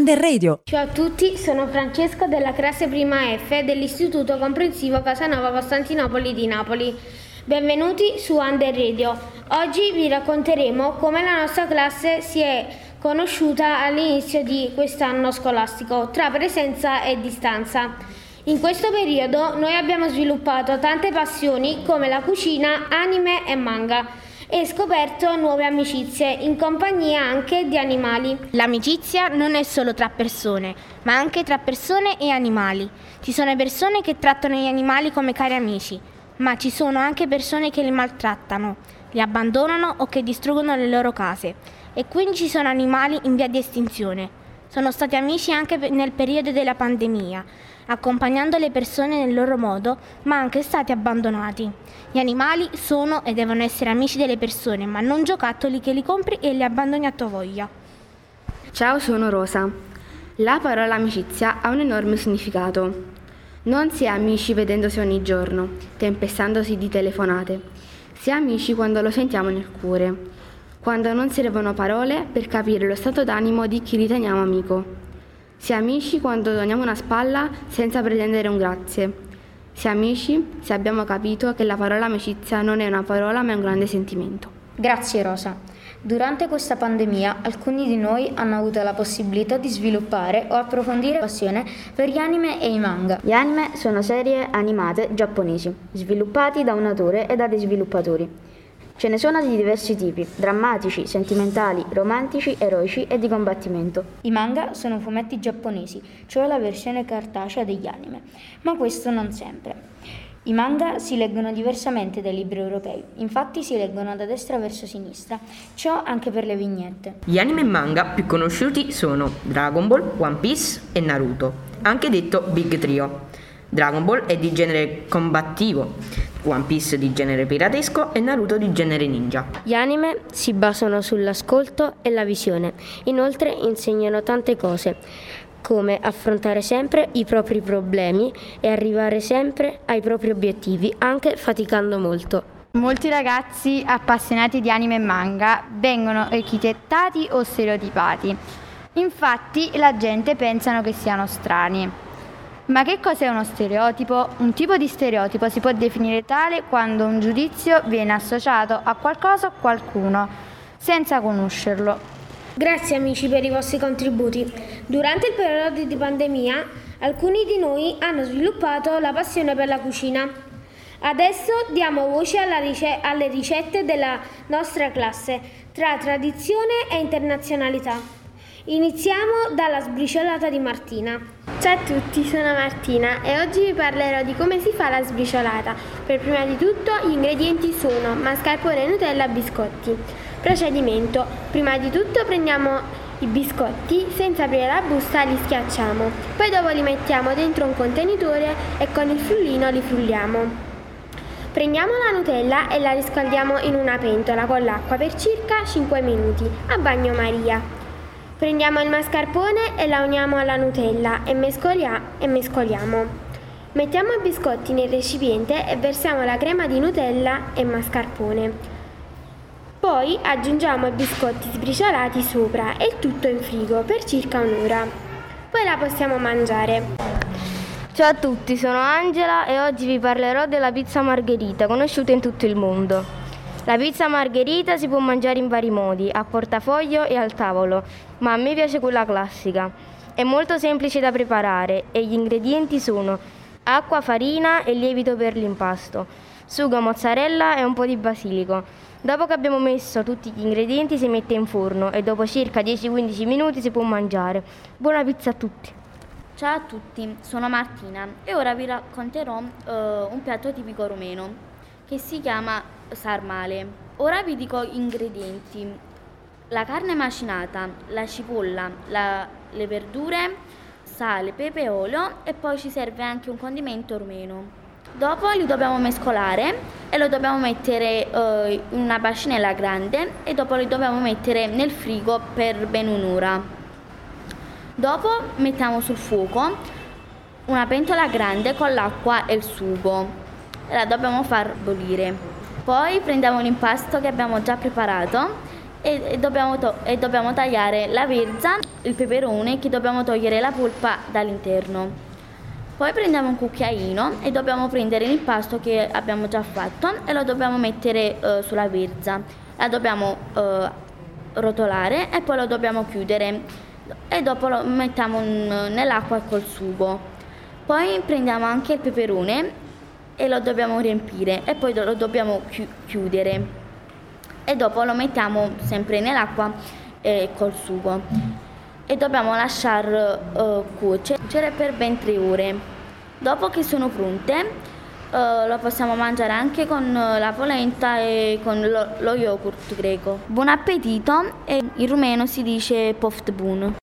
Under Radio. Ciao a tutti, sono Francesco della classe prima F dell'Istituto Comprensivo Casanova Costantinopoli di Napoli. Benvenuti su Under Radio. Oggi vi racconteremo come la nostra classe si è conosciuta all'inizio di quest'anno scolastico, tra presenza e distanza. In questo periodo noi abbiamo sviluppato tante passioni come la cucina, anime e manga e scoperto nuove amicizie in compagnia anche di animali. L'amicizia non è solo tra persone, ma anche tra persone e animali. Ci sono persone che trattano gli animali come cari amici, ma ci sono anche persone che li maltrattano, li abbandonano o che distruggono le loro case. E quindi ci sono animali in via di estinzione. Sono stati amici anche nel periodo della pandemia, accompagnando le persone nel loro modo, ma anche stati abbandonati. Gli animali sono e devono essere amici delle persone, ma non giocattoli che li compri e li abbandoni a tua voglia. Ciao, sono Rosa. La parola amicizia ha un enorme significato. Non si è amici vedendosi ogni giorno, tempestandosi di telefonate. Si è amici quando lo sentiamo nel cuore quando non servono parole per capire lo stato d'animo di chi riteniamo amico. Si è amici quando doniamo una spalla senza pretendere un grazie. Si è amici se abbiamo capito che la parola amicizia non è una parola ma è un grande sentimento. Grazie Rosa. Durante questa pandemia alcuni di noi hanno avuto la possibilità di sviluppare o approfondire passione per gli anime e i manga. Gli anime sono serie animate giapponesi, sviluppati da un autore e da dei sviluppatori. Ce ne sono di diversi tipi, drammatici, sentimentali, romantici, eroici e di combattimento. I manga sono fumetti giapponesi, cioè la versione cartacea degli anime, ma questo non sempre. I manga si leggono diversamente dai libri europei, infatti si leggono da destra verso sinistra, ciò anche per le vignette. Gli anime manga più conosciuti sono Dragon Ball, One Piece e Naruto, anche detto Big Trio. Dragon Ball è di genere combattivo, One Piece di genere piratesco e Naruto di genere ninja. Gli anime si basano sull'ascolto e la visione, inoltre insegnano tante cose come affrontare sempre i propri problemi e arrivare sempre ai propri obiettivi, anche faticando molto. Molti ragazzi appassionati di anime e manga vengono etichettati o stereotipati. Infatti la gente pensa che siano strani. Ma che cos'è uno stereotipo? Un tipo di stereotipo si può definire tale quando un giudizio viene associato a qualcosa o qualcuno, senza conoscerlo. Grazie amici per i vostri contributi. Durante il periodo di pandemia, alcuni di noi hanno sviluppato la passione per la cucina. Adesso diamo voce rice- alle ricette della nostra classe, tra tradizione e internazionalità. Iniziamo dalla sbriciolata di Martina. Ciao a tutti, sono Martina e oggi vi parlerò di come si fa la sbriciolata. Per prima di tutto gli ingredienti sono mascarpone, Nutella biscotti. Procedimento. Prima di tutto prendiamo i biscotti, senza aprire la busta li schiacciamo, poi dopo li mettiamo dentro un contenitore e con il frullino li frulliamo. Prendiamo la Nutella e la riscaldiamo in una pentola con l'acqua per circa 5 minuti a bagnomaria. Prendiamo il mascarpone e la uniamo alla Nutella e, mescolia- e mescoliamo. Mettiamo i biscotti nel recipiente e versiamo la crema di Nutella e mascarpone. Poi aggiungiamo i biscotti sbriciolati sopra e tutto in frigo per circa un'ora. Poi la possiamo mangiare. Ciao a tutti, sono Angela e oggi vi parlerò della pizza margherita, conosciuta in tutto il mondo. La pizza margherita si può mangiare in vari modi, a portafoglio e al tavolo, ma a me piace quella classica. È molto semplice da preparare e gli ingredienti sono acqua, farina e lievito per l'impasto, sugo, mozzarella e un po' di basilico. Dopo che abbiamo messo tutti gli ingredienti si mette in forno e dopo circa 10-15 minuti si può mangiare. Buona pizza a tutti! Ciao a tutti, sono Martina e ora vi racconterò uh, un piatto tipico rumeno che si chiama sarmale. Ora vi dico gli ingredienti. La carne macinata, la cipolla, la, le verdure, sale, pepe e olio e poi ci serve anche un condimento rumeno. Dopo li dobbiamo mescolare e lo dobbiamo mettere uh, in una bacinella grande e dopo li dobbiamo mettere nel frigo per ben un'ora. Dopo mettiamo sul fuoco una pentola grande con l'acqua e il sugo la dobbiamo far bollire. Poi prendiamo l'impasto che abbiamo già preparato e, e, dobbiamo to- e dobbiamo tagliare la verza, il peperone che dobbiamo togliere la polpa dall'interno. Poi prendiamo un cucchiaino e dobbiamo prendere l'impasto che abbiamo già fatto e lo dobbiamo mettere eh, sulla verza. La dobbiamo eh, rotolare e poi lo dobbiamo chiudere e dopo lo mettiamo nell'acqua col sugo. Poi prendiamo anche il peperone e lo dobbiamo riempire e poi lo dobbiamo chi- chiudere e dopo lo mettiamo sempre nell'acqua eh, col sugo e dobbiamo lasciare uh, cuocere per ben tre ore. Dopo che sono pronte uh, lo possiamo mangiare anche con la polenta e con lo, lo yogurt greco. Buon appetito e in rumeno si dice poft bun.